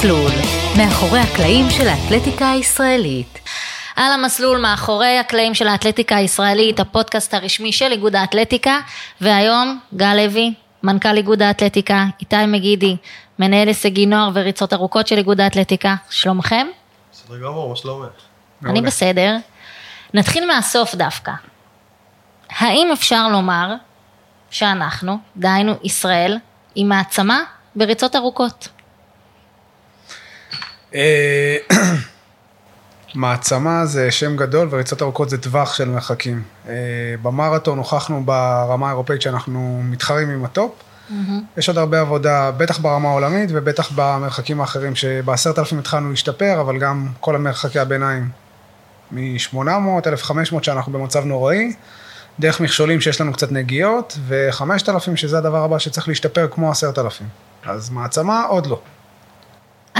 המסלול, מאחורי הקלעים של האתלטיקה הישראלית. על המסלול מאחורי הקלעים של האתלטיקה הישראלית, הפודקאסט הרשמי של איגוד האתלטיקה, והיום גל לוי, מנכ"ל איגוד האתלטיקה, איתי מגידי, מנהל הישגי נוער וריצות ארוכות של איגוד האתלטיקה, שלומכם? בסדר גמור, מה שלומך? אני בסדר. נתחיל מהסוף דווקא. האם אפשר לומר שאנחנו, דהיינו ישראל, היא מעצמה בריצות ארוכות? אה, מעצמה זה שם גדול וריצות ארוכות זה טווח של מרחקים. אה, במרתון הוכחנו ברמה האירופאית שאנחנו מתחרים עם ה top. יש עוד הרבה עבודה, בטח ברמה העולמית ובטח במרחקים האחרים, שבעשרת אלפים התחלנו להשתפר, אבל גם כל המרחקי הביניים, מ-800, 1,500 שאנחנו במצב נוראי, דרך מכשולים שיש לנו קצת נגיעות, ו-5,000 שזה הדבר הבא שצריך להשתפר כמו 10,000. אז מעצמה עוד לא.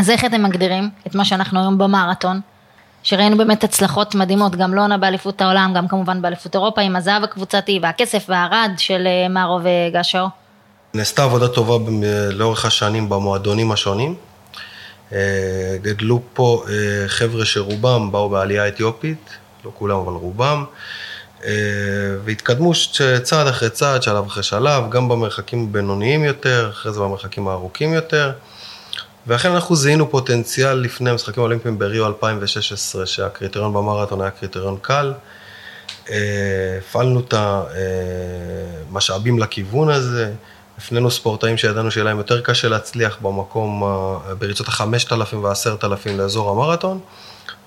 אז איך אתם מגדירים את מה שאנחנו היום במרתון? שראינו באמת הצלחות מדהימות, גם לונה באליפות העולם, גם כמובן באליפות אירופה עם הזהב הקבוצתי והכסף והרד של אה, מארו וגשאו. נעשתה עבודה טובה לאורך השנים במועדונים השונים. אה, גדלו פה אה, חבר'ה שרובם באו בעלייה אתיופית, לא כולם אבל רובם, והתקדמו צעד אחרי צעד, שלב אחרי שלב, גם במרחקים הבינוניים יותר, אחרי זה במרחקים הארוכים יותר. ואכן אנחנו זיהינו פוטנציאל לפני המשחקים האולימפיים בריו 2016, שהקריטריון במרתון היה קריטריון קל. אה, הפעלנו את המשאבים לכיוון הזה, הפנינו ספורטאים שידענו שיהיה להם יותר קשה להצליח במקום, בריצות החמשת אלפים ועשרת אלפים לאזור המרתון,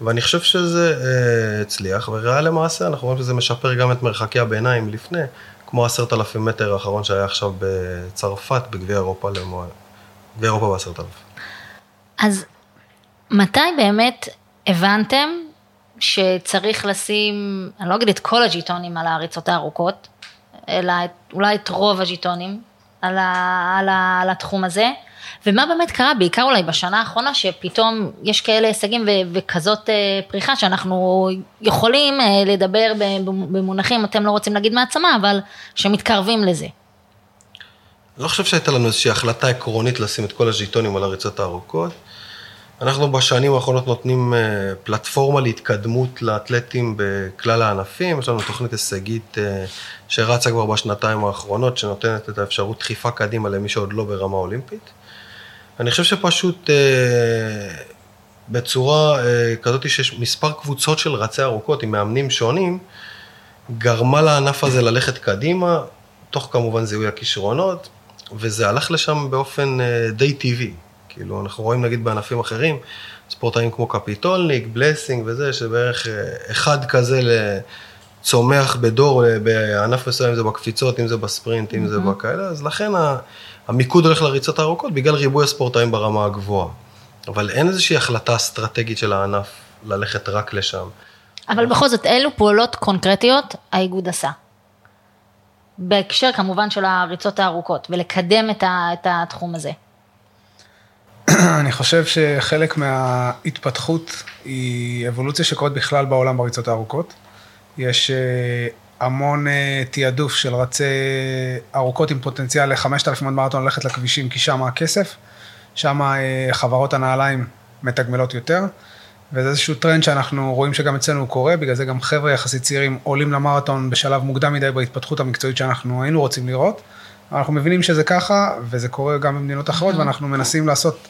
ואני חושב שזה אה, הצליח, וריאה למעשה אנחנו רואים שזה משפר גם את מרחקי הביניים לפני, כמו עשרת אלפים מטר האחרון שהיה עכשיו בצרפת, בגביע אירופה, גביע אירופה בעשרת אלפים. אז מתי באמת הבנתם שצריך לשים, אני לא אגיד את כל הג'יטונים על העריצות הארוכות, אלא אולי את רוב הג'יטונים על, ה, על, ה, על התחום הזה, ומה באמת קרה, בעיקר אולי בשנה האחרונה, שפתאום יש כאלה הישגים ו, וכזאת אה, פריחה שאנחנו יכולים אה, לדבר במונחים, אתם לא רוצים להגיד מעצמה, אבל שמתקרבים לזה. לא חושב שהייתה לנו איזושהי החלטה עקרונית לשים את כל הז'יטונים על הריצות הארוכות. אנחנו בשנים האחרונות נותנים אה, פלטפורמה להתקדמות לאתלטים בכלל הענפים, יש לנו תוכנית הישגית אה, שרצה כבר בשנתיים האחרונות, שנותנת את האפשרות דחיפה קדימה למי שעוד לא ברמה אולימפית. אני חושב שפשוט אה, בצורה כזאת שיש מספר קבוצות של רצי ארוכות עם מאמנים שונים, גרמה לענף הזה ללכת קדימה, תוך כמובן זיהוי הכישרונות, וזה הלך לשם באופן די טבעי. כאילו, אנחנו רואים נגיד בענפים אחרים, ספורטאים כמו קפיטולניק, בלסינג וזה, שבערך אה, אחד כזה צומח בדור, אה, בענף מסוים, אם זה בקפיצות, אם זה בספרינט, אם זה mm-hmm. בכאלה, אז לכן המיקוד הולך לריצות הארוכות, בגלל ריבוי הספורטאים ברמה הגבוהה. אבל אין איזושהי החלטה אסטרטגית של הענף ללכת רק לשם. אבל בכל זאת, אילו פעולות קונקרטיות האיגוד עשה? בהקשר כמובן של הריצות הארוכות, ולקדם את התחום הזה. אני חושב שחלק מההתפתחות היא אבולוציה שקורית בכלל בעולם בריצות הארוכות. יש אה, המון אה, תעדוף של רצי ארוכות עם פוטנציאל לחמשת אלפים עד מרתון ללכת לכבישים, כי שם הכסף, שם אה, חברות הנעליים מתגמלות יותר, וזה איזשהו טרנד שאנחנו רואים שגם אצלנו הוא קורה, בגלל זה גם חבר'ה יחסית צעירים עולים למרתון בשלב מוקדם מדי בהתפתחות המקצועית שאנחנו היינו רוצים לראות. אנחנו מבינים שזה ככה, וזה קורה גם במדינות אחרות, ואנחנו מנסים לעשות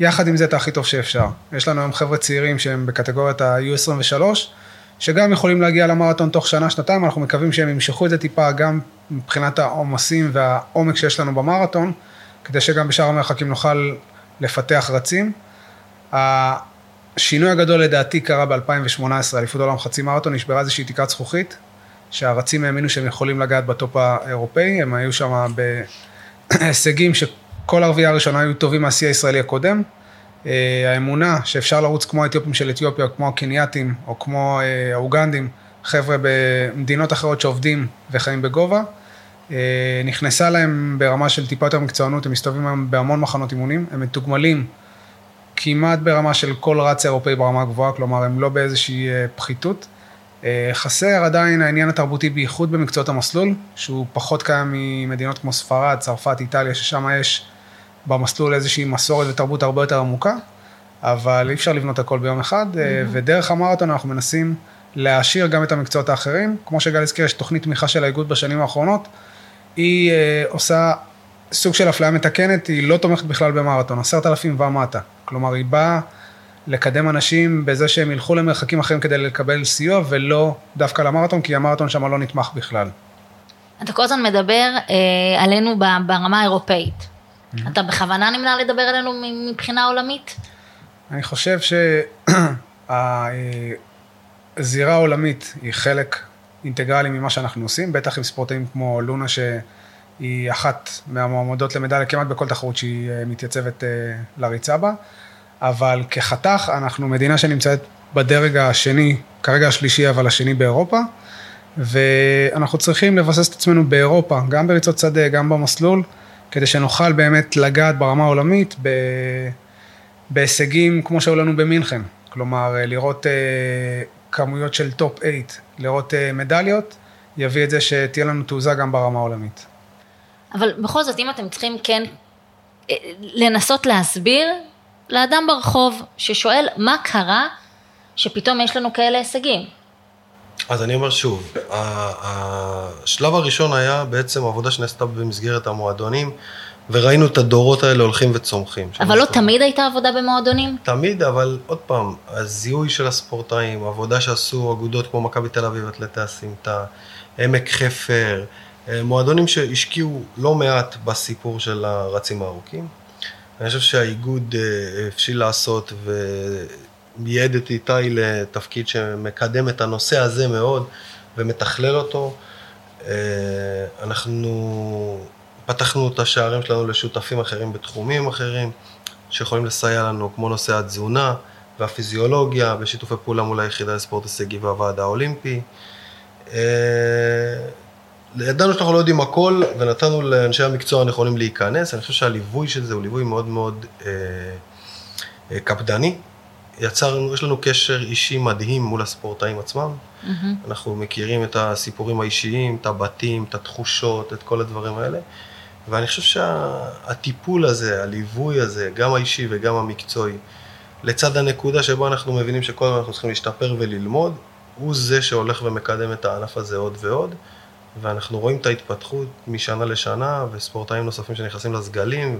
יחד עם זה את הכי טוב שאפשר. יש לנו היום חבר'ה צעירים שהם בקטגוריית ה-U23, שגם יכולים להגיע למרתון תוך שנה, שנתיים, אנחנו מקווים שהם ימשכו את זה טיפה גם מבחינת העומסים והעומק שיש לנו במרתון, כדי שגם בשאר המרחקים נוכל לפתח רצים. השינוי הגדול לדעתי קרה ב-2018, אליפות העולם חצי מרתון, נשברה איזושהי תקרת זכוכית, שהרצים האמינו שהם יכולים לגעת בטופ האירופאי, הם היו שם בהישגים ש... כל הרביעייה הראשונה היו טובים מהשיא הישראלי הקודם. אה, האמונה שאפשר לרוץ כמו האתיופים של אתיופיה, או כמו הקנייתים, או כמו אה, האוגנדים, חבר'ה במדינות אחרות שעובדים וחיים בגובה, אה, נכנסה להם ברמה של טיפה יותר מקצוענות, הם מסתובבים היום בהמון מחנות אימונים, הם מתוגמלים כמעט ברמה של כל רץ אירופאי ברמה הגבוהה, כלומר הם לא באיזושהי פחיתות. חסר עדיין העניין התרבותי בייחוד במקצועות המסלול, שהוא פחות קיים ממדינות כמו ספרד, צרפת, איטליה, ששם יש במסלול איזושהי מסורת ותרבות הרבה יותר עמוקה. אבל אי אפשר לבנות הכל ביום אחד, mm-hmm. ודרך המרתון אנחנו מנסים להעשיר גם את המקצועות האחרים. כמו שגל הזכיר, יש תוכנית תמיכה של האיגוד בשנים האחרונות, היא עושה סוג של אפליה מתקנת, היא לא תומכת בכלל במרתון, עשרת אלפים ומטה. כלומר, היא באה לקדם אנשים בזה שהם ילכו למרחקים אחרים כדי לקבל סיוע, ולא דווקא למרתון, כי המרתון שם לא נתמך בכלל. אתה כל הזמן מדבר אה, עלינו ברמה האירופאית. Mm-hmm. אתה בכוונה נמנע לדבר עלינו מבחינה עולמית? אני חושב שהזירה העולמית היא חלק אינטגרלי ממה שאנחנו עושים, בטח עם ספורטאים כמו לונה שהיא אחת מהמועמדות למדליה כמעט בכל תחרות שהיא אה, מתייצבת אה, לריצה בה, אבל כחתך אנחנו מדינה שנמצאת בדרג השני, כרגע השלישי אבל השני באירופה, ואנחנו צריכים לבסס את עצמנו באירופה, גם בריצות שדה, גם במסלול, כדי שנוכל באמת לגעת ברמה העולמית ב... בהישגים כמו שהיו לנו במינכן. כלומר, אה, לראות כמויות של top 8, לראות מדליות, יביא את זה שתהיה לנו תעוזה גם ברמה העולמית. אבל בכל זאת, אם אתם צריכים כן לנסות להסביר לאדם ברחוב ששואל מה קרה שפתאום יש לנו כאלה הישגים. אז אני אומר שוב, השלב הראשון היה בעצם עבודה שנעשתה במסגרת המועדונים, וראינו את הדורות האלה הולכים וצומחים. אבל לא תמיד הייתה עבודה במועדונים? תמיד, אבל עוד פעם, הזיהוי של הספורטאים, עבודה שעשו אגודות כמו מכבי תל אביב, אתלטי הסמטה, עמק חפר, אה, מועדונים שהשקיעו לא מעט בסיפור של הרצים הארוכים. אני חושב שהאיגוד אה, הבשיל לעשות מייעד את איתי לתפקיד שמקדם את הנושא הזה מאוד ומתכלל אותו. אה, אנחנו פתחנו את השערים שלנו לשותפים אחרים בתחומים אחרים, שיכולים לסייע לנו, כמו נושא התזונה והפיזיולוגיה, בשיתופי פעולה מול היחידה לספורט הישגי והוועד האולימפי. ידענו שאנחנו לא יודעים הכל, ונתנו לאנשי המקצוע הנכונים להיכנס. אני חושב שהליווי של זה הוא ליווי מאוד מאוד אה, אה, קפדני. יצרנו, יש לנו קשר אישי מדהים מול הספורטאים עצמם. Mm-hmm. אנחנו מכירים את הסיפורים האישיים, את הבתים, את התחושות, את כל הדברים האלה. ואני חושב שהטיפול הזה, הליווי הזה, גם האישי וגם המקצועי, לצד הנקודה שבה אנחנו מבינים שכל הזמן אנחנו צריכים להשתפר וללמוד, הוא זה שהולך ומקדם את הענף הזה עוד ועוד. ואנחנו רואים את ההתפתחות משנה לשנה, וספורטאים נוספים שנכנסים לסגלים,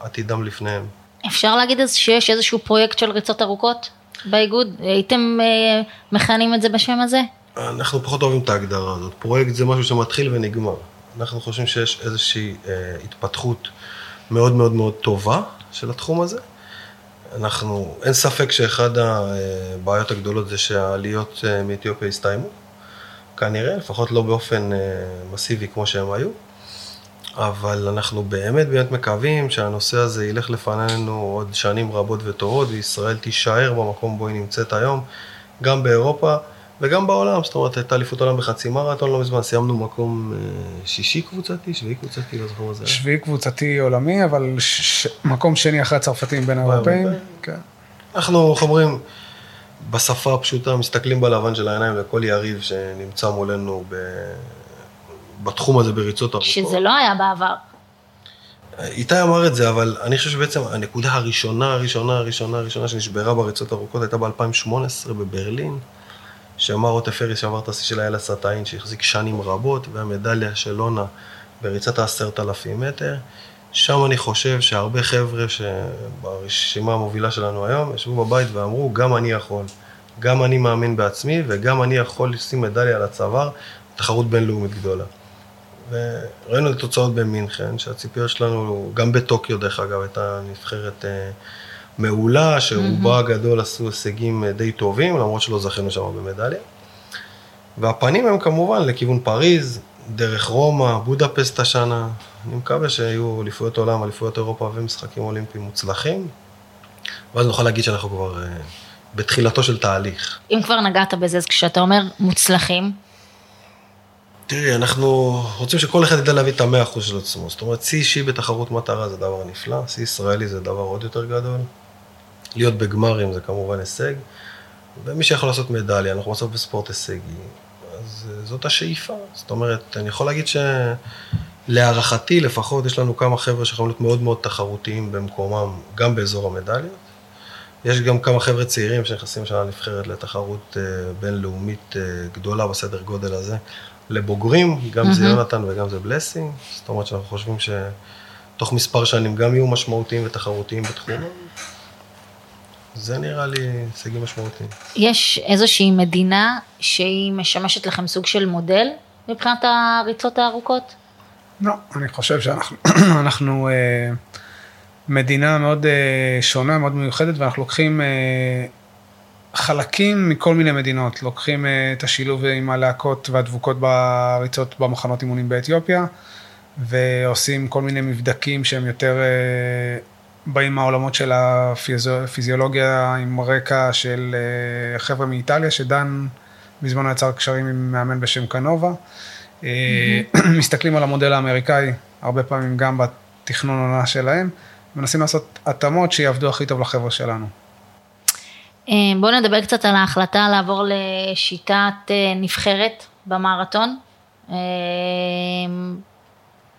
ועתידם לפניהם. אפשר להגיד אז שיש איזשהו פרויקט של ריצות ארוכות באיגוד? הייתם אה, מכנים את זה בשם הזה? אנחנו פחות אוהבים את ההגדרה הזאת. פרויקט זה משהו שמתחיל ונגמר. אנחנו חושבים שיש איזושהי אה, התפתחות מאוד מאוד מאוד טובה של התחום הזה. אנחנו, אין ספק שאחד הבעיות הגדולות זה שהעליות אה, מאתיופיה הסתיימו. כנראה, לפחות לא באופן אה, מסיבי כמו שהם היו. אבל אנחנו באמת באמת מקווים שהנושא הזה ילך לפנינו עוד שנים רבות וטובות, וישראל תישאר במקום בו היא נמצאת היום, גם באירופה וגם בעולם. זאת אומרת, הייתה אליפות עולם בחצי מרתון לא מזמן, סיימנו מקום אה, שישי קבוצתי, שביעי קבוצתי, לא זוכר מה זה היה. שביעי קבוצתי עולמי, אבל ש... מקום שני אחרי הצרפתים בין האירופאים. כן. אנחנו, איך אומרים, בשפה הפשוטה מסתכלים בלבן של העיניים לכל יריב שנמצא מולנו ב... בתחום הזה בריצות ארוכות. שזה לא היה בעבר. איתי אמר את זה, אבל אני חושב שבעצם הנקודה הראשונה, הראשונה, הראשונה, הראשונה שנשברה בריצות ארוכות הייתה ב-2018 בברלין, שאמר רוטה פריס שעבר את השיא של איילה סטאין, שהחזיק שנים רבות, והמדליה של לונה בריצת העשרת אלפים מטר. שם אני חושב שהרבה חבר'ה שברשימה המובילה שלנו היום, ישבו בבית ואמרו, גם אני יכול. גם אני מאמין בעצמי, וגם אני יכול לשים מדליה על הצוואר, תחרות בינלאומית גדולה. וראינו את התוצאות במינכן, שהציפיות שלנו, גם בטוקיו דרך אגב, הייתה נבחרת אה, מעולה, שרובה הגדול עשו הישגים אה, די טובים, למרות שלא זכינו שם במדליה. והפנים הם כמובן לכיוון פריז, דרך רומא, בודפסט השנה. אני מקווה שיהיו אליפויות עולם, אליפויות אירופה ומשחקים אולימפיים מוצלחים, ואז נוכל להגיד שאנחנו כבר uh, בתחילתו של תהליך. אם כבר נגעת בזה, אז כשאתה אומר מוצלחים, תראי, אנחנו רוצים שכל אחד ידע להביא את המאה אחוז של עצמו. זאת אומרת, שיא אישי בתחרות מטרה זה דבר נפלא, שיא ישראלי זה דבר עוד יותר גדול. להיות בגמרים זה כמובן הישג. ומי שיכול לעשות מדליה, אנחנו בסוף בספורט הישגי, אה, זאת השאיפה. זאת אומרת, אני יכול להגיד שלהערכתי לפחות, יש לנו כמה חבר'ה שיכולים להיות מאוד מאוד תחרותיים במקומם, גם באזור המדליות. יש גם כמה חבר'ה צעירים שנכנסים שנה נבחרת לתחרות אה, בינלאומית אה, גדולה בסדר גודל הזה, לבוגרים, גם זה יונתן וגם זה בלסינג, זאת אומרת שאנחנו חושבים שתוך מספר שנים גם יהיו משמעותיים ותחרותיים בתחום. זה נראה לי הישגים משמעותיים. יש איזושהי מדינה שהיא משמשת לכם סוג של מודל מבחינת הריצות הארוכות? לא, אני חושב שאנחנו אנחנו, אה, מדינה מאוד אה, שונה, מאוד מיוחדת, ואנחנו לוקחים אה, חלקים מכל מיני מדינות. לוקחים אה, את השילוב עם הלהקות והדבוקות בריצות במחנות אימונים באתיופיה, ועושים כל מיני מבדקים שהם יותר אה, באים מהעולמות של הפיזיולוגיה עם רקע של אה, חבר'ה מאיטליה, שדן בזמנו יצר קשרים עם מאמן בשם קנובה. Mm-hmm. מסתכלים על המודל האמריקאי, הרבה פעמים גם בתכנון עונה שלהם, מנסים לעשות התאמות שיעבדו הכי טוב לחבר'ה שלנו. אה, בואו נדבר קצת על ההחלטה לעבור לשיטת אה, נבחרת במרתון.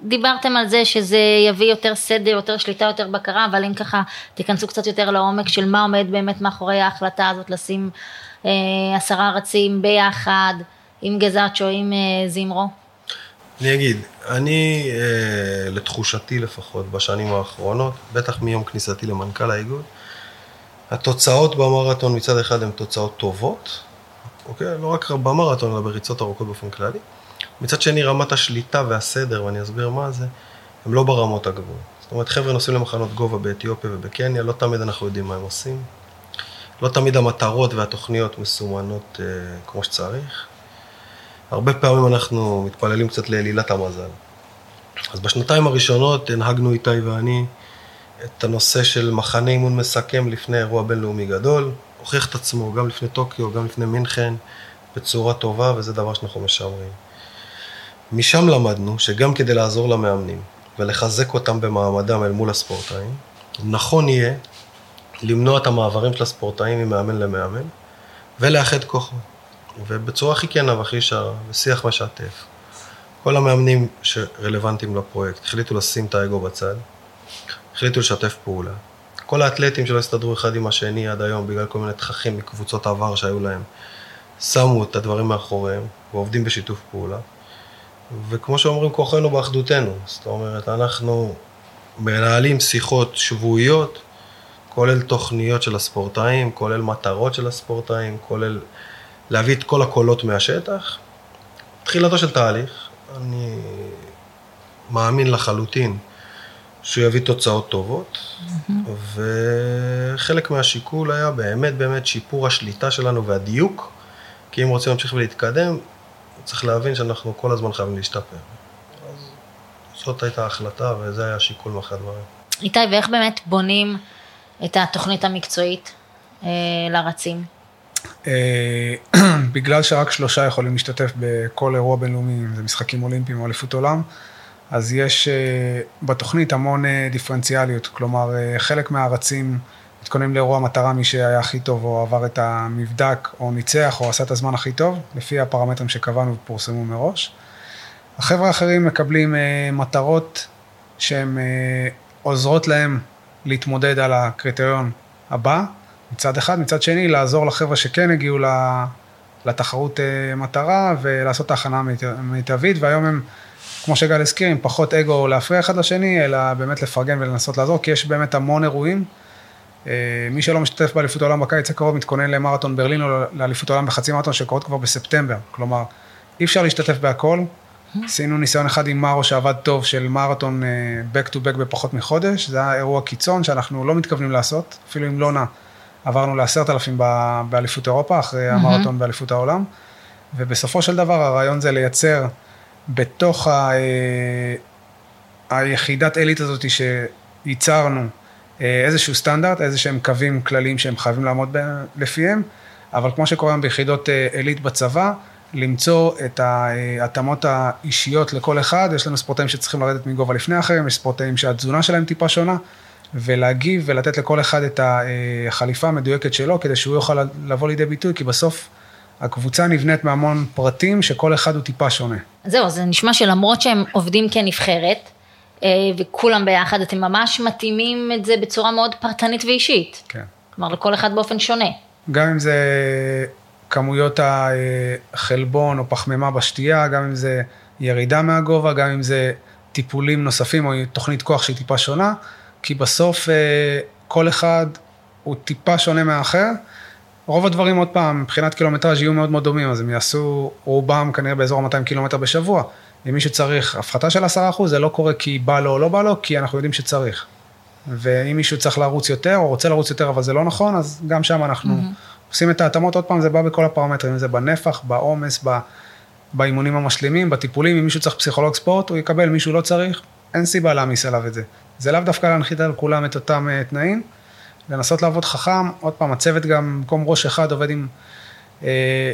דיברתם על זה שזה יביא יותר סדר, יותר שליטה, יותר בקרה, אבל אם ככה תיכנסו קצת יותר לעומק של מה עומד באמת מאחורי ההחלטה הזאת לשים אה, עשרה רצים ביחד, עם גזאצ'ו, עם אה, זימרו. אני אגיד, אני, אה, לתחושתי לפחות, בשנים האחרונות, בטח מיום כניסתי למנכ"ל האיגוד, התוצאות במרתון מצד אחד הן תוצאות טובות, אוקיי? לא רק במרתון, אלא בריצות ארוכות באופן כללי. מצד שני, רמת השליטה והסדר, ואני אסביר מה זה, הם לא ברמות הגבוהות. זאת אומרת, חבר'ה נוסעים למחנות גובה באתיופיה ובקניה, לא תמיד אנחנו יודעים מה הם עושים. לא תמיד המטרות והתוכניות מסומנות אה, כמו שצריך. הרבה פעמים אנחנו מתפללים קצת לאלילת המזל. אז בשנתיים הראשונות הנהגנו איתי ואני את הנושא של מחנה אימון מסכם לפני אירוע בינלאומי גדול, הוכיח את עצמו גם לפני טוקיו, גם לפני מינכן, בצורה טובה, וזה דבר שאנחנו משמרים. משם למדנו שגם כדי לעזור למאמנים ולחזק אותם במעמדם אל מול הספורטאים, נכון יהיה למנוע את המעברים של הספורטאים ממאמן למאמן ולאחד כוחות. ובצורה הכי כנה והכי ישרה, בשיח משתף. כל המאמנים שרלוונטיים לפרויקט החליטו לשים את האגו בצד, החליטו לשתף פעולה. כל האתלטים שלא הסתדרו אחד עם השני עד היום בגלל כל מיני תככים מקבוצות עבר שהיו להם, שמו את הדברים מאחוריהם ועובדים בשיתוף פעולה. וכמו שאומרים, כוחנו באחדותנו. זאת אומרת, אנחנו מנהלים שיחות שבועיות, כולל תוכניות של הספורטאים, כולל מטרות של הספורטאים, כולל להביא את כל הקולות מהשטח. תחילתו של תהליך, אני מאמין לחלוטין שהוא יביא תוצאות טובות, mm-hmm. וחלק מהשיקול היה באמת באמת שיפור השליטה שלנו והדיוק, כי אם רוצים להמשיך ולהתקדם, צריך להבין שאנחנו כל הזמן חייבים להשתפר. אז זאת הייתה ההחלטה וזה היה השיקול מאחורי הדברים. איתי, ואיך באמת בונים את התוכנית המקצועית אה, לרצים? אה, בגלל שרק שלושה יכולים להשתתף בכל אירוע בינלאומי, אם זה משחקים אולימפיים או אליפות עולם, אז יש אה, בתוכנית המון אה, דיפרנציאליות, כלומר חלק מהרצים מתכוננים לאירוע מטרה מי שהיה הכי טוב או עבר את המבדק או ניצח או עשה את הזמן הכי טוב, לפי הפרמטרים שקבענו ופורסמו מראש. החבר'ה האחרים מקבלים uh, מטרות שהן uh, עוזרות להם להתמודד על הקריטריון הבא, מצד אחד, מצד שני לעזור לחבר'ה שכן הגיעו לתחרות uh, מטרה ולעשות את ההכנה המיטבית, והיום הם, כמו שגל הזכיר, עם פחות אגו להפריע אחד לשני, אלא באמת לפרגן ולנסות לעזור, כי יש באמת המון אירועים. אה, מי שלא משתתף באליפות העולם בקיץ הקרוב מתכונן למרתון ברלין או לאליפות העולם בחצי מרתון שקורות כבר בספטמבר. כלומר, אי אפשר להשתתף בהכל. עשינו ניסיון אחד עם מרו שעבד טוב של מרתון אה, back to back בפחות מחודש. זה היה אירוע קיצון שאנחנו לא מתכוונים לעשות, אפילו עם לונה עברנו לעשרת אלפים באליפות אירופה אחרי המרתון באליפות העולם. ובסופו של דבר הרעיון זה לייצר בתוך ה... אה, היחידת עילית הזאת שייצרנו, איזשהו סטנדרט, איזה שהם קווים כלליים שהם חייבים לעמוד לפיהם, אבל כמו שקורה היום ביחידות אה, עילית בצבא, למצוא את ההתאמות האישיות לכל אחד, יש לנו ספורטאים שצריכים לרדת מגובה לפני אחרים, יש ספורטאים שהתזונה שלהם טיפה שונה, ולהגיב ולתת לכל אחד את החליפה המדויקת שלו, כדי שהוא יוכל לבוא לידי ביטוי, כי בסוף הקבוצה נבנית מהמון פרטים שכל אחד הוא טיפה שונה. זהו, זה נשמע שלמרות שהם עובדים כנבחרת, אה, וכולם ביחד, אתם ממש מתאימים את זה בצורה מאוד פרטנית ואישית. כן. כלומר, לכל אחד באופן שונה. גם אם זה כמויות החלבון או פחמימה בשתייה, גם אם זה ירידה מהגובה, גם אם זה טיפולים נוספים או תוכנית כוח שהיא טיפה שונה, כי בסוף אה, כל אחד הוא טיפה שונה מהאחר. רוב הדברים, עוד פעם, מבחינת קילומטראז' יהיו מאוד מאוד דומים, אז הם יעשו רובם כנראה באזור 200 קילומטר בשבוע. אם מישהו צריך הפחתה של 10%, זה לא קורה כי בא לו או לא בא לו, כי אנחנו יודעים שצריך. ואם מישהו צריך לרוץ יותר, או רוצה לרוץ יותר, אבל זה לא נכון, אז גם שם אנחנו mm-hmm. עושים את ההתאמות, עוד פעם, זה בא בכל הפרמטרים, זה בנפח, בעומס, באימונים המשלימים, בטיפולים, אם מישהו צריך פסיכולוג ספורט, הוא יקבל, מישהו לא צריך, אין סיבה להעמיס עליו את זה. זה לאו דווקא להנחית על כולם את אותם uh, תנאים, לנסות לעבוד חכם, עוד פעם, הצוות גם, במקום ראש אחד עובד עם,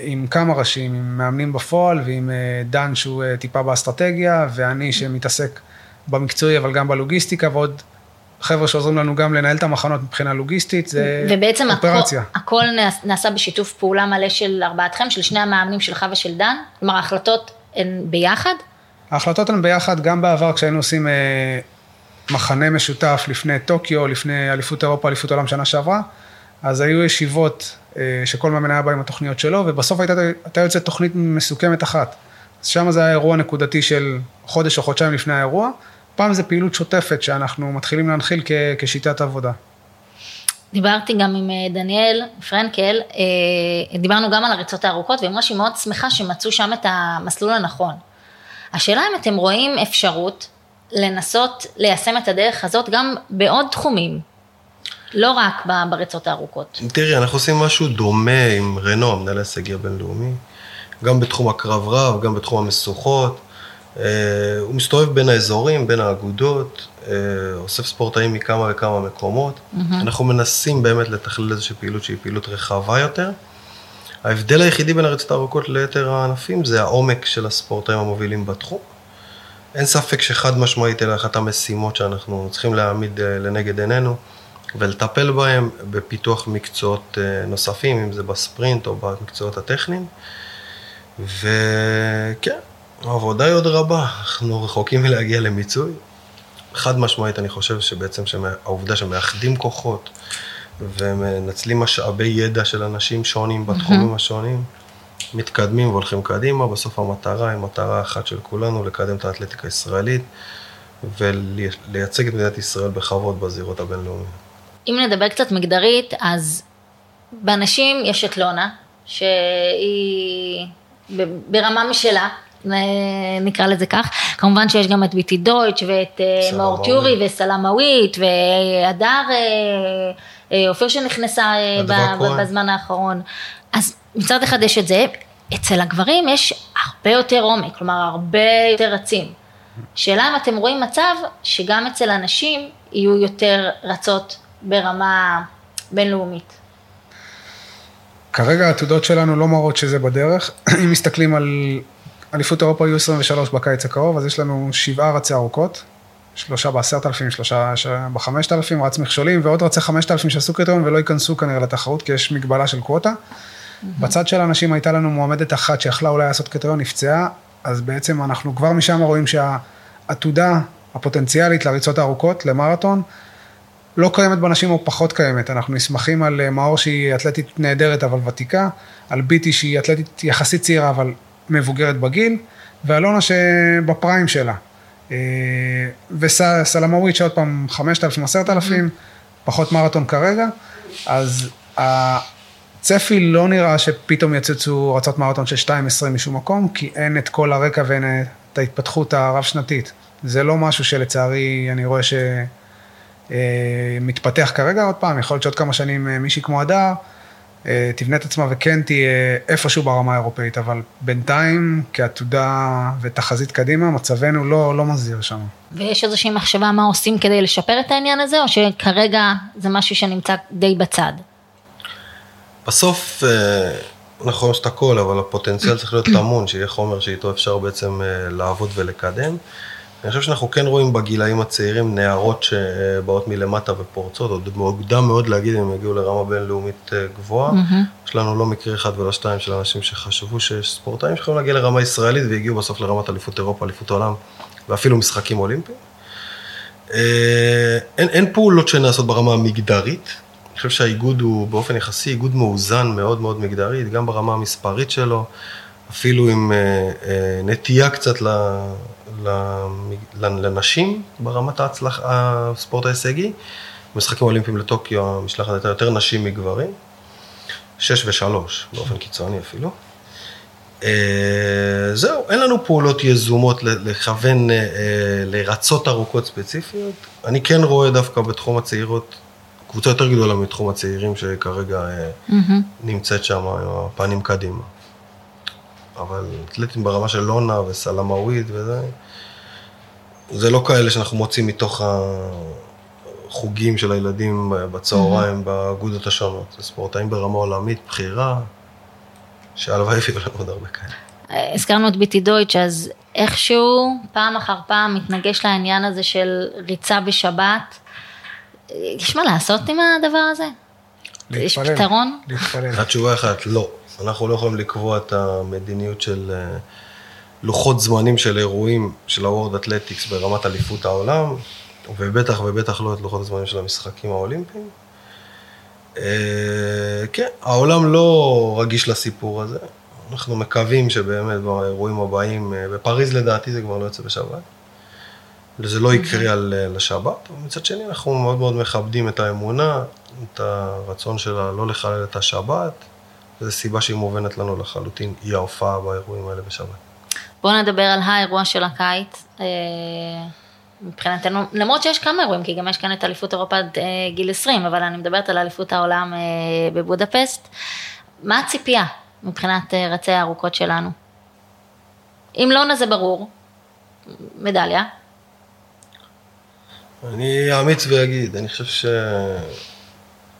עם כמה ראשים, עם מאמנים בפועל ועם uh, דן שהוא uh, טיפה באסטרטגיה, ואני שמתעסק במקצועי אבל גם בלוגיסטיקה, ועוד חבר'ה שעוזרים לנו גם לנהל את המחנות מבחינה לוגיסטית, זה ובעצם אופרציה. ובעצם הכל, הכל נעשה בשיתוף פעולה מלא של ארבעתכם, של שני המאמנים שלך ושל דן? כלומר, ההחלטות הן ביחד? ההחלטות הן ביחד, גם בעבר כשהיינו עושים אה, מחנה משותף לפני טוקיו, לפני אליפות אירופה, אליפות עולם שנה שעברה, אז היו ישיבות אה, שכל מאמן היה בא עם התוכניות שלו, ובסוף הייתה, הייתה יוצאת תוכנית מסוכמת אחת. אז שם זה היה אירוע נקודתי של חודש או חודשיים לפני האירוע. פעם זה פעילות שוטפת שאנחנו מתחילים להנחיל כ, כשיטת עבודה. דיברתי גם עם אה, דניאל פרנקל, אה, דיברנו גם על הריצות הארוכות, והיא אמרה שהיא מאוד שמחה שמצאו שם את המסלול הנכון. השאלה אם אתם רואים אפשרות לנסות ליישם את הדרך הזאת גם בעוד תחומים, לא רק בריצות הארוכות. תראי, אנחנו עושים משהו דומה עם רנו, המנהל ההישגי הבינלאומי, גם בתחום הקרב רב, גם בתחום המשוכות. אה, הוא מסתובב בין האזורים, בין האגודות, אה, אוסף ספורטאים מכמה וכמה מקומות. Mm-hmm. אנחנו מנסים באמת לתכלל איזושהי פעילות שהיא פעילות רחבה יותר. ההבדל היחידי בין הריצות הארוכות ליתר הענפים זה העומק של הספורטאים המובילים בתחום. אין ספק שחד משמעית אלה אחת המשימות שאנחנו צריכים להעמיד אה, לנגד עינינו ולטפל בהם בפיתוח מקצועות נוספים, אם זה בספרינט או במקצועות הטכניים. וכן, העבודה היא עוד רבה, אנחנו רחוקים מלהגיע למיצוי. חד משמעית, אני חושב שבעצם העובדה שמאחדים כוחות ומנצלים משאבי ידע של אנשים שונים בתחומים mm-hmm. השונים, מתקדמים והולכים קדימה, בסוף המטרה היא מטרה אחת של כולנו, לקדם את האתלטיקה הישראלית ולייצג את מדינת ישראל בכבוד בזירות הבינלאומיות. אם נדבר קצת מגדרית, אז באנשים יש את לונה, שהיא ברמה משלה, נקרא לזה כך. כמובן שיש גם את ביטי דויטש ואת אה, מאור טיורי וסלמאווית והדר אה, אה, אופיר שנכנסה בזמן האחרון. אז מצד אחד יש את זה, אצל הגברים יש הרבה יותר עומק, כלומר הרבה יותר רצים. שאלה אם אתם רואים מצב שגם אצל הנשים יהיו יותר רצות ברמה בינלאומית. כרגע העתודות שלנו לא מראות שזה בדרך. אם מסתכלים על אליפות אירופה יהיו 23 בקיץ הקרוב, אז יש לנו שבעה רצי ארוכות, שלושה בעשרת אלפים, שלושה בחמשת אלפים, רץ מכשולים, ועוד רצי חמשת אלפים שעשו קריטריון ולא ייכנסו כנראה לתחרות, כי יש מגבלה של קווטה. בצד של האנשים הייתה לנו מועמדת אחת שיכלה אולי לעשות קריטריון, נפצעה, אז בעצם אנחנו כבר משם רואים שהעתודה הפוטנציאלית לריצות הארוכות, למרתון, לא קיימת בנשים או פחות קיימת. אנחנו נסמכים על אה, מאור שהיא אתלטית נהדרת אבל ותיקה, על ביטי שהיא אתלטית יחסית צעירה אבל מבוגרת בגיל, ואלונה שבפריים שלה. אה, וסלמורית שעוד פעם 5,000, 10,000, פחות מרתון כרגע, אז הצפי לא נראה שפתאום יצוצו רצות מרתון של 2.20 משום מקום, כי אין את כל הרקע ואין את ההתפתחות הרב-שנתית. זה לא משהו שלצערי אני רואה שמתפתח אה, כרגע עוד פעם, יכול להיות שעוד כמה שנים אה, מישהי כמו הדר, אה, תבנה את עצמה וכן תהיה איפשהו ברמה האירופאית, אבל בינתיים כעתודה ותחזית קדימה, מצבנו לא, לא מזהיר שם. ויש איזושהי מחשבה מה עושים כדי לשפר את העניין הזה, או שכרגע זה משהו שנמצא די בצד? בסוף, נכון יש את הכל, אבל הפוטנציאל צריך להיות טמון, שיהיה חומר שאיתו אפשר בעצם לעבוד ולקדם. אני חושב שאנחנו כן רואים בגילאים הצעירים נערות שבאות מלמטה ופורצות, עוד מוקדם מאוד להגיד אם הם יגיעו לרמה בינלאומית אה, גבוהה. Mm-hmm. יש לנו לא מקרה אחד ולא שתיים של אנשים שחשבו שיש ספורטאים שיכולים להגיע לרמה ישראלית והגיעו בסוף לרמת אליפות אירופה, אליפות העולם ואפילו משחקים אולימפיים. אה, אין, אין פעולות שנעשות ברמה המגדרית, חושב שהאיגוד הוא באופן יחסי איגוד מאוזן מאוד מאוד מגדרית, גם ברמה המספרית שלו, אפילו עם אה, אה, נטייה קצת לנשים ברמת ההצלח, הספורט ההישגי. במשחקים האולימפיים לטוקיו המשלחת הייתה יותר נשים מגברים, שש ושלוש באופן קיצוני אפילו. אה, זהו, אין לנו פעולות יזומות לכוון לרצות ארוכות ספציפיות. אני כן רואה דווקא בתחום הצעירות קבוצה יותר גדולה מתחום הצעירים שכרגע mm-hmm. נמצאת שם עם הפנים קדימה. אבל אתלטים ברמה של לונה וסלמאווית וזה, זה לא כאלה שאנחנו מוצאים מתוך החוגים של הילדים בצהריים mm-hmm. באגודות השונות. זה ספורטאים ברמה עולמית, בחירה, שהלוואי יביאו לנו עוד הרבה כאלה. הזכרנו את ביטי דויטש, אז איכשהו פעם אחר פעם מתנגש לעניין הזה של ריצה בשבת. יש מה לעשות עם הדבר הזה? להתפלל. יש פתרון? להתפלל. התשובה אחת, לא. אנחנו לא יכולים לקבוע את המדיניות של אה, לוחות זמנים של אירועים של הוורד אתלטיקס ברמת אליפות העולם, ובטח ובטח לא את לוחות הזמנים של המשחקים האולימפיים. אה, כן, העולם לא רגיש לסיפור הזה. אנחנו מקווים שבאמת באירועים הבאים, אה, בפריז לדעתי זה כבר לא יוצא בשבת. זה לא יקרה על, לשבת, ומצד שני אנחנו מאוד מאוד מכבדים את האמונה, את הרצון שלה לא לחלל את השבת, וזו סיבה שהיא מובנת לנו לחלוטין, היא ההופעה באירועים האלה בשבת. בואו נדבר על האירוע של הקיץ. אה, מבחינתנו, למרות שיש כמה אירועים, כי גם יש כאן את אליפות אירופה עד אה, גיל 20, אבל אני מדברת על אליפות העולם אה, בבודפסט. מה הציפייה מבחינת רצי הארוכות שלנו? אם לא נזה ברור, מדליה. אני אמיץ ואגיד, אני חושב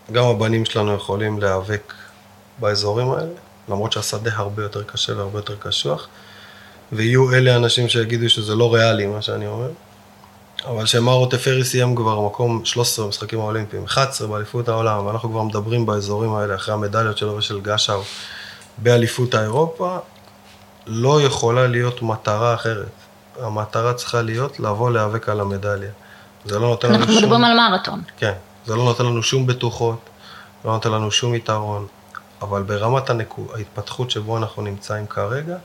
שגם הבנים שלנו יכולים להיאבק באזורים האלה, למרות שהשדה הרבה יותר קשה והרבה יותר קשוח, ויהיו אלה אנשים שיגידו שזה לא ריאלי, מה שאני אומר. אבל שמארו טפרי סיים כבר מקום 13 במשחקים האולימפיים, 11 באליפות העולם, ואנחנו כבר מדברים באזורים האלה, אחרי המדליות שלו ושל גשאו באליפות האירופה, לא יכולה להיות מטרה אחרת. המטרה צריכה להיות לבוא להיאבק על המדליה. זה לא נותן לנו שום... אנחנו מדברים על מרתון. כן, זה לא נותן לנו שום בטוחות, לא נותן לנו שום יתרון, אבל ברמת הנקו... ההתפתחות שבו אנחנו נמצאים כרגע,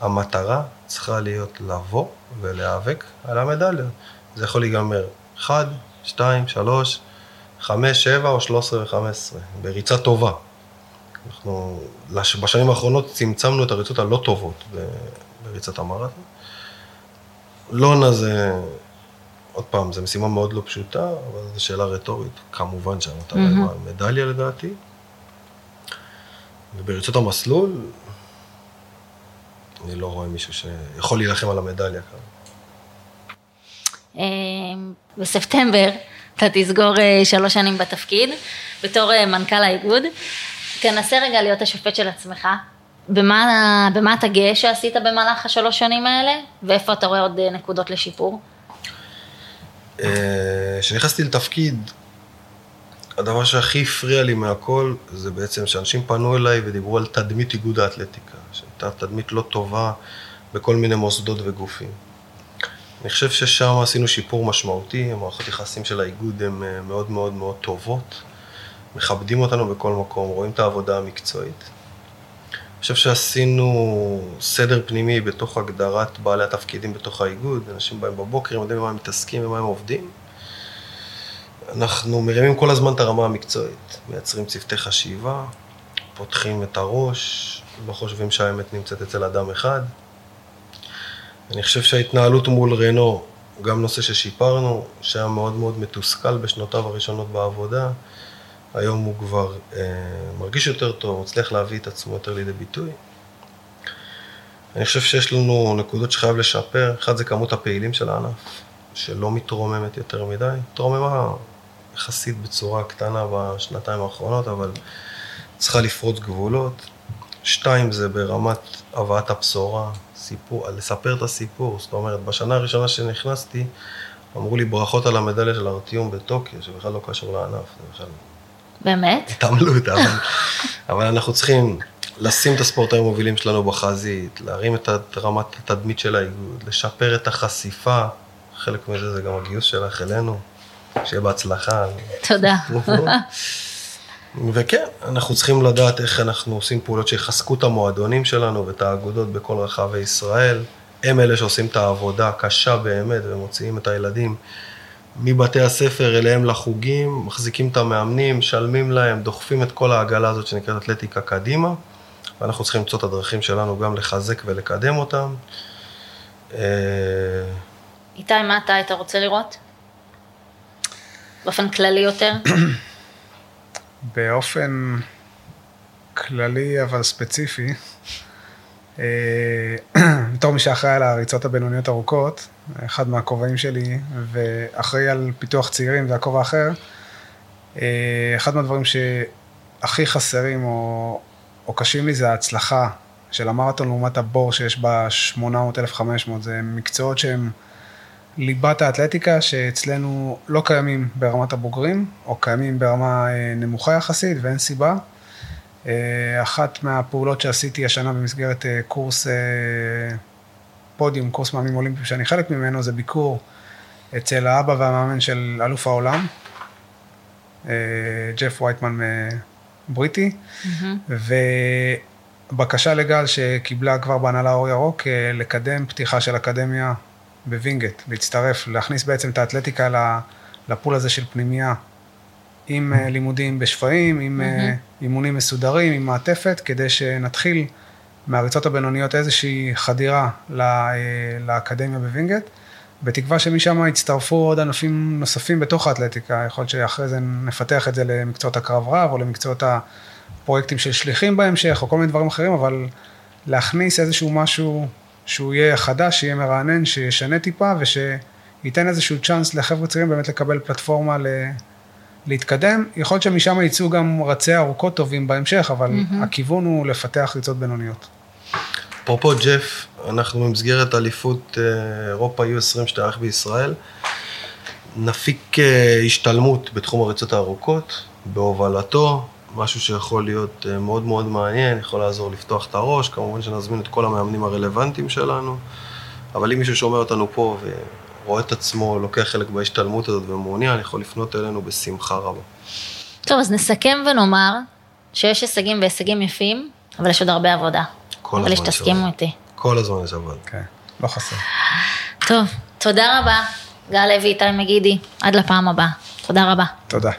המטרה צריכה להיות לבוא ולהיאבק על המדליות. זה יכול להיגמר 1, 2, 3, 5, 7 או 13 ו-15, בריצה טובה. אנחנו בשנים האחרונות צמצמנו את הריצות הלא טובות בריצת המרתון. לונה זה עוד פעם, זו משימה מאוד לא פשוטה, אבל זו שאלה רטורית. כמובן שהמטרה היא mm-hmm. מדליה לדעתי. ובריצות המסלול, אני לא רואה מישהו שיכול להילחם על המדליה כאן. אמ, בספטמבר אתה תסגור אה, שלוש שנים בתפקיד, בתור אה, מנכ"ל האיגוד. תנסה רגע להיות השופט של עצמך. במה, במה אתה גאה שעשית במהלך השלוש שנים האלה, ואיפה אתה רואה עוד אה, נקודות לשיפור? כשנכנסתי לתפקיד, הדבר שהכי הפריע לי מהכל, זה בעצם שאנשים פנו אליי ודיברו על תדמית איגוד האתלטיקה, שהייתה תדמית לא טובה בכל מיני מוסדות וגופים. אני חושב ששם עשינו שיפור משמעותי, המערכות יחסים של האיגוד הן אה, מאוד מאוד מאוד טובות, מכבדים אותנו בכל מקום, רואים את העבודה המקצועית. אני חושב שעשינו סדר פנימי בתוך הגדרת בעלי התפקידים בתוך האיגוד, אנשים באים בבוקר, הם יודעים במה הם מתעסקים ובמה הם עובדים. אנחנו מרימים כל הזמן את הרמה המקצועית, מייצרים צוותי חשיבה, פותחים את הראש, לא חושבים שהאמת נמצאת אצל אדם אחד. אני חושב שההתנהלות מול רנו, גם נושא ששיפרנו, שהיה מאוד מאוד מתוסכל בשנותיו הראשונות בעבודה, היום הוא כבר אה, מרגיש יותר טוב, מצליח להביא את עצמו יותר לידי ביטוי. אני חושב שיש לנו נקודות שחייב לשפר, אחד זה כמות הפעילים של הענף, שלא מתרוממת יותר מדי, התרוממה יחסית בצורה קטנה בשנתיים האחרונות, אבל צריכה לפרוץ גבולות. שתיים זה ברמת הבאת הבשורה, סיפור, לספר את הסיפור, זאת אומרת, בשנה הראשונה שנכנסתי, אמרו לי ברכות על המדליה של ארטיום בטוקיו, שבכלל לא קשור לענף, זה בכלל באמת? התעמלות, אבל, אבל אנחנו צריכים לשים את הספורטאים המובילים שלנו בחזית, להרים את רמת התדמית של האיגוד, לשפר את החשיפה, חלק מזה זה גם הגיוס שלך אלינו, שיהיה בהצלחה. תודה. וכן, אנחנו צריכים לדעת איך אנחנו עושים פעולות שיחזקו את המועדונים שלנו ואת האגודות בכל רחבי ישראל. הם אלה שעושים את העבודה הקשה באמת ומוציאים את הילדים מבתי הספר אליהם לחוגים, מחזיקים את המאמנים, משלמים להם, דוחפים את כל העגלה הזאת שנקראת אתלטיקה קדימה, ואנחנו צריכים למצוא את הדרכים שלנו גם לחזק ולקדם אותם. אה, איתי, מה אתה היית רוצה לראות? באופן כללי יותר? באופן כללי אבל ספציפי, אה, בתור מי שאחראי על הריצות הבינוניות ארוכות, אחד מהכובעים שלי, ואחראי על פיתוח צעירים, זה הכובע אחר, אה, אחד מהדברים שהכי חסרים או, או קשים לי זה ההצלחה של המרתון לעומת הבור שיש בה 800-1500, זה מקצועות שהם ליבת האתלטיקה שאצלנו לא קיימים ברמת הבוגרים, או קיימים ברמה אה, נמוכה יחסית ואין סיבה. אה, אחת מהפעולות שעשיתי השנה במסגרת אה, קורס פודיום, קורס מאמנים אולימפיים שאני חלק ממנו, זה ביקור אצל האבא והמאמן של אלוף העולם, ג'ף וייטמן בריטי, mm-hmm. ובקשה לגל שקיבלה כבר בהנהלה אור ירוק לקדם פתיחה של אקדמיה בווינגייט, להצטרף, להכניס בעצם את האתלטיקה ל pool הזה של פנימייה, עם mm-hmm. לימודים בשפיים, עם mm-hmm. אימונים מסודרים, עם מעטפת, כדי שנתחיל מהריצות הבינוניות איזושהי חדירה אה, לאקדמיה בווינגייט, בתקווה שמשם יצטרפו עוד ענפים נוספים בתוך האתלטיקה, יכול להיות שאחרי זה נפתח את זה למקצועות הקרב רב, או למקצועות הפרויקטים של שליחים בהמשך, או כל מיני דברים אחרים, אבל להכניס איזשהו משהו שהוא יהיה חדש, שיהיה מרענן, שישנה טיפה ושייתן איזשהו צ'אנס לחבר'ה צעירים באמת לקבל פלטפורמה ל... להתקדם. יכול להיות שמשם יצאו גם רצי ארוכות טובים בהמשך, אבל mm-hmm. הכיוון הוא לפתח ריצות בינוניות. אפרופו ג'ף, אנחנו במסגרת אליפות אה, אירופה U20 שתארך בישראל, נפיק אה, השתלמות בתחום הריצות הארוכות, בהובלתו, משהו שיכול להיות אה, מאוד מאוד מעניין, יכול לעזור לפתוח את הראש, כמובן שנזמין את כל המאמנים הרלוונטיים שלנו, אבל אם מישהו שומע אותנו פה ורואה את עצמו, לוקח חלק בהשתלמות הזאת ומעוניין, יכול לפנות אלינו בשמחה רבה. טוב, אז נסכם ונאמר שיש הישגים והישגים יפים, אבל יש עוד הרבה עבודה. כל הזמן יש עבודה. שתסכימו איתי. כל הזמן יש עבודה. כן, לא חסר. טוב, תודה רבה, גל לוי, איתי מגידי, עד לפעם הבאה. תודה רבה. תודה.